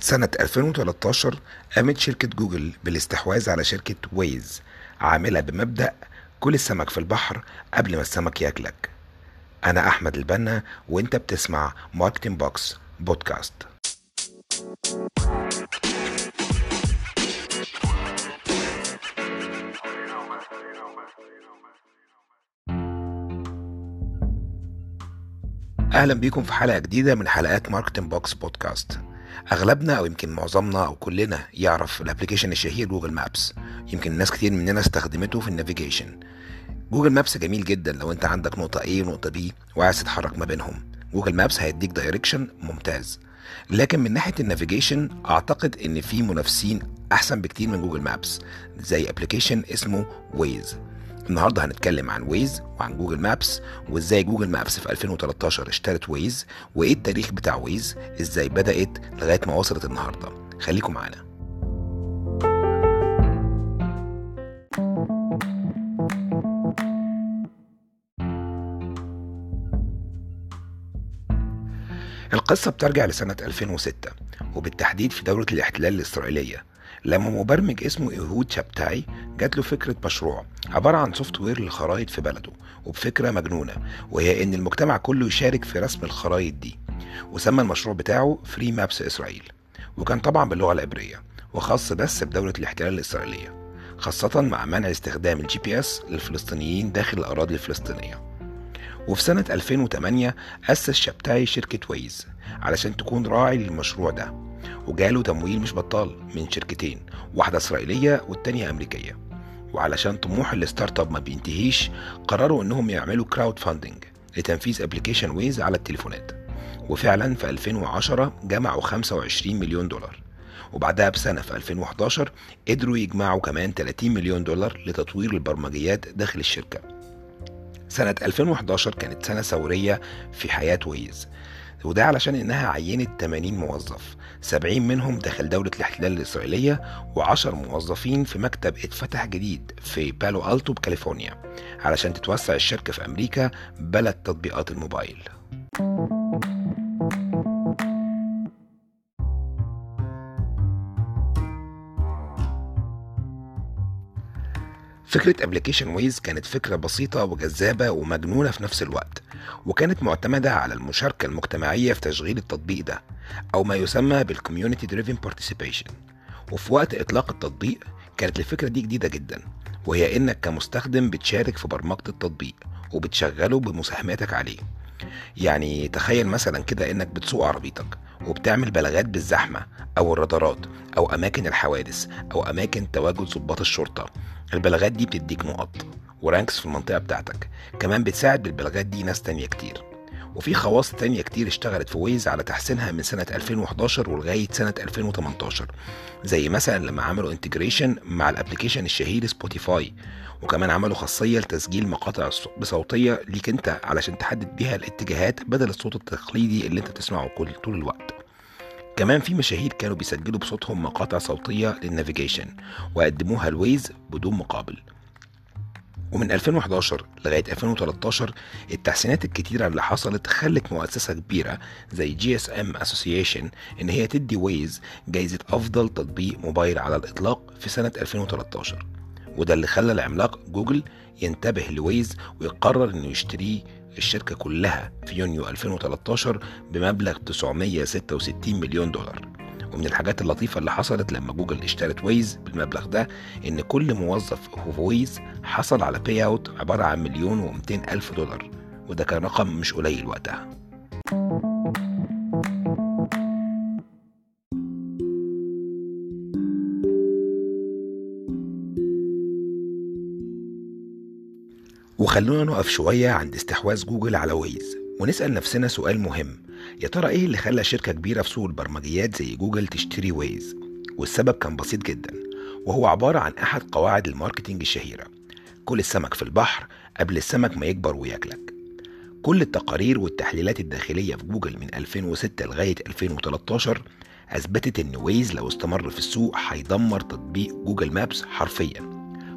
سنة 2013 قامت شركة جوجل بالاستحواذ على شركة Waze عاملة بمبدأ كل السمك في البحر قبل ما السمك ياكلك. أنا أحمد البنا وأنت بتسمع Marketing Box podcast أهلا بيكم في حلقة جديدة من حلقات Marketing Box podcast أغلبنا أو يمكن معظمنا أو كلنا يعرف ال application الشهير Google Maps. يمكن ناس كتير مننا استخدمته في ال navigation. Google Maps جميل جدا لو أنت عندك نقطة A ونقطة B وعايز تتحرك ما بينهم. Google Maps هيديك direction ممتاز. لكن من ناحية ال navigation أعتقد إن في منافسين أحسن بكتير من Google Maps زي application اسمه Waze النهارده هنتكلم عن Waze وعن Google Maps وإزاي Google Maps في 2013 اشترت Waze وإيه التاريخ بتاع Waze إزاي بدأت لغاية ما وصلت النهارده. خليكم معانا. القصة بترجع لسنة 2006 وبالتحديد في دولة الاحتلال الإسرائيلية. لما مبرمج اسمه إيهود شابتاي جات له فكرة مشروع عبارة عن software للخرايط في بلده وبفكرة مجنونة وهي إن المجتمع كله يشارك في رسم الخرايط دي وسمى المشروع بتاعه Free Maps إسرائيل وكان طبعا باللغة العبرية وخاص بس بدولة الاحتلال الإسرائيلية خاصة مع منع استخدام ال GPS للفلسطينيين داخل الأراضي الفلسطينية. وفي سنة 2008 أسس شابتاي شركة ويز علشان تكون راعي للمشروع ده. وجاله تمويل مش بطال من شركتين واحدة إسرائيلية والتانية أمريكية. وعلشان طموح ال startup ما بينتهيش قرروا إنهم يعملوا crowdfunding لتنفيذ application ويز على التليفونات. وفعلا في 2010 جمعوا 25 مليون دولار. وبعدها بسنة في 2011 قدروا يجمعوا كمان 30 مليون دولار لتطوير البرمجيات داخل الشركة. سنة 2011 كانت سنة ثورية في حياة ويز وده علشان إنها عينت 80 موظف 70 منهم داخل دولة الاحتلال الإسرائيلية و10 موظفين في مكتب اتفتح جديد في بالو ألتو بكاليفورنيا علشان تتوسع الشركة في أمريكا بلد تطبيقات الموبايل. فكرة application ويز كانت فكرة بسيطة وجذابة ومجنونة في نفس الوقت وكانت معتمدة على المشاركة المجتمعية في تشغيل التطبيق ده أو ما يسمى بال community driven participation وفي وقت إطلاق التطبيق كانت الفكرة دي جديدة جدا وهي إنك كمستخدم بتشارك في برمجة التطبيق وبتشغله بمساهماتك عليه. يعني تخيل مثلا كده إنك بتسوق عربيتك وبتعمل بلاغات بالزحمة أو الرادارات أو أماكن الحوادث أو أماكن تواجد ضباط الشرطة البلاغات دي بتديك نقط و ranks في المنطقة بتاعتك. كمان بتساعد بالبلاغات دي ناس تانية كتير. وفي خواص تانية كتير اشتغلت في ويز على تحسينها من سنة 2011 ولغاية سنة 2018 زي مثلا لما عملوا integration مع ال application الشهير سبوتيفاي وكمان عملوا خاصية لتسجيل مقاطع صوتية ليك انت علشان تحدد بيها الاتجاهات بدل الصوت التقليدي اللي انت بتسمعه كل طول الوقت. كمان في مشاهير كانوا بيسجلوا بصوتهم مقاطع صوتية لل navigation وقدموها لويز بدون مقابل. ومن 2011 لغاية 2013 التحسينات الكتيرة اللي حصلت خلت مؤسسة كبيرة زي GSM Association إن هي تدي ويز جايزة أفضل تطبيق موبايل على الإطلاق في سنة 2013 وده اللي خلى العملاق جوجل ينتبه لويز ويقرر إنه يشتريه الشركة كلها في يونيو 2013 بمبلغ 966 مليون دولار. ومن الحاجات اللطيفة اللي حصلت لما جوجل اشترت ويز بالمبلغ ده إن كل موظف في ويز حصل على buyout عبارة عن مليون ومتين ألف دولار. وده كان رقم مش قليل وقتها. وخلونا نقف شوية عند استحواذ جوجل على ويز ونسأل نفسنا سؤال مهم. يا ترى إيه اللي خلى شركة كبيرة في سوق البرمجيات زي جوجل تشتري ويز؟ والسبب كان بسيط جدا وهو عبارة عن أحد قواعد ال marketing الشهيرة. كل السمك في البحر قبل السمك ما يكبر وياكلك. كل التقارير والتحليلات الداخلية في جوجل من 2006 لغاية 2013 أثبتت إن ويز لو استمر في السوق هيدمر تطبيق جوجل Maps حرفيا.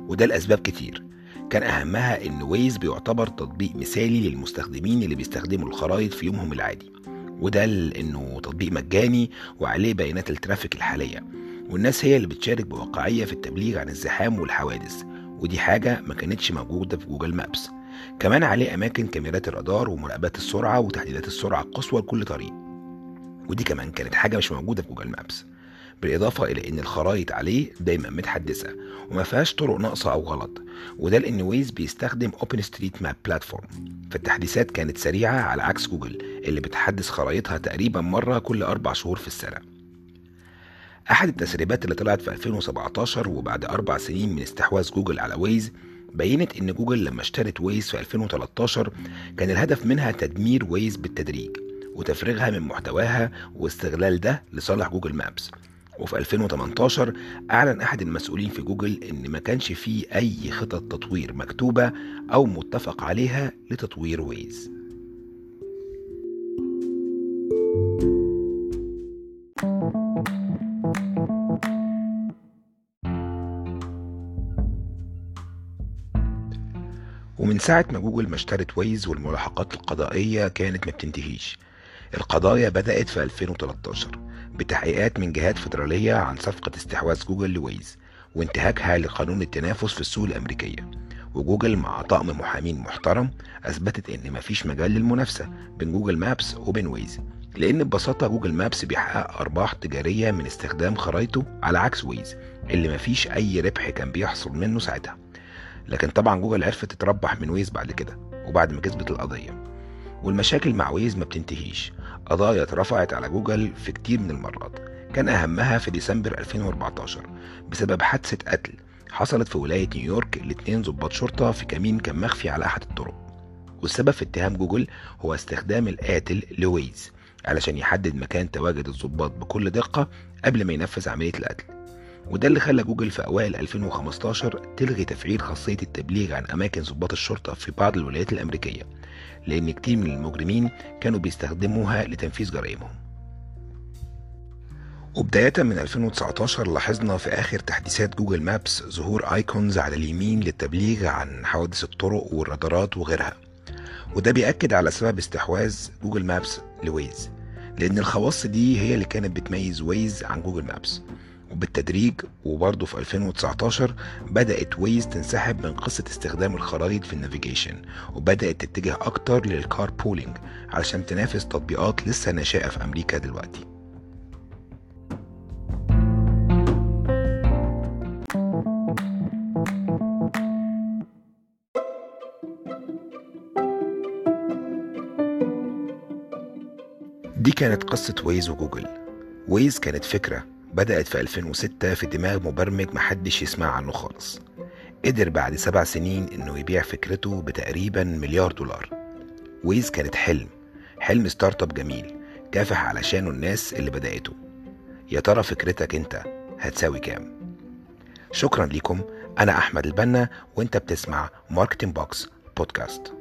وده لأسباب كتير. كان أهمها إن ويز بيعتبر تطبيق مثالي للمستخدمين اللي بيستخدموا الخرائط في يومهم العادي وده لأنه تطبيق مجاني وعليه بيانات ال traffic الحالية والناس هي اللي بتشارك بواقعية في التبليغ عن الزحام والحوادث ودي حاجة ما كانتش موجودة في جوجل Maps. كمان عليه أماكن كاميرات الرادار ومراقبات السرعة وتحديدات السرعة القصوى لكل طريق ودي كمان كانت حاجة مش موجودة في جوجل Maps. بالإضافة إلى إن الخرائط عليه دايما متحدثة وما فيهاش طرق ناقصة أو غلط وده لأن ويز بيستخدم OpenStreetMap platform فالتحديثات كانت سريعة على عكس جوجل اللي بتحدث خرائطها تقريبا مرة كل أربع شهور في السنة. أحد التسريبات اللي طلعت في 2017 وبعد أربع سنين من استحواذ جوجل على ويز بينت إن جوجل لما اشترت ويز في 2013 كان الهدف منها تدمير ويز بالتدريج وتفريغها من محتواها واستغلال ده لصالح جوجل Maps وفي 2018 أعلن أحد المسؤولين في جوجل إن ما كانش فيه أي خطط تطوير مكتوبة أو متفق عليها لتطوير ويز ومن ساعة ما جوجل ما اشترت ويز والملاحقات القضائية كانت ما بتنتهيش. القضايا بدأت في 2013 بتحقيقات من جهات فيدرالية عن صفقة استحواذ جوجل لويز وانتهاكها لقانون التنافس في السوق الأمريكية. وجوجل مع طقم محامين محترم أثبتت إن مفيش مجال للمنافسة بين جوجل Maps وبين ويز لأن ببساطة جوجل Maps بيحقق أرباح تجارية من استخدام خرايطه على عكس ويز اللي مفيش أي ربح كان بيحصل منه ساعتها. لكن طبعا جوجل عرفت تتربح من ويز بعد كده وبعد ما كسبت القضية. والمشاكل مع ويز ما بتنتهيش. قضايا اترفعت على جوجل في كتير من المرات. كان أهمها في ديسمبر 2014 بسبب حادثة قتل حصلت في ولاية نيويورك لاتنين ضباط شرطة في كمين كان مخفي على أحد الطرق. والسبب في اتهام جوجل هو استخدام القاتل لويز علشان يحدد مكان تواجد الضباط بكل دقة قبل ما ينفذ عملية القتل. وده اللي خلى جوجل في أوائل 2015 تلغي تفعيل خاصية التبليغ عن أماكن ضباط الشرطة في بعض الولايات الأمريكية لأن كتير من المجرمين كانوا بيستخدموها لتنفيذ جرائمهم. وبداية من 2019 لاحظنا في آخر تحديثات جوجل مابس ظهور آيكونز على اليمين للتبليغ عن حوادث الطرق والرادارات وغيرها. وده بيأكد على سبب استحواذ جوجل Maps لويز لأن الخواص دي هي اللي كانت بتميز ويز عن جوجل Maps. وبالتدريج وبرضه في 2019 بدأت ويز تنسحب من قصة استخدام الخرائط في ال navigation وبدأت تتجه أكتر لل carpooling علشان تنافس تطبيقات لسه ناشئة في أمريكا دلوقتي. دي كانت قصة ويز وجوجل. ويز كانت فكرة بدأت في 2006 في دماغ مبرمج محدش يسمع عنه خالص. قدر بعد سبع سنين إنه يبيع فكرته بتقريبا مليار دولار. ويز كانت حلم حلم startup جميل كافح علشانه الناس اللي بدأته. يا ترى فكرتك أنت هتساوي كام؟ شكرا لكم أنا أحمد البنا وأنت بتسمع Marketing Box بودكاست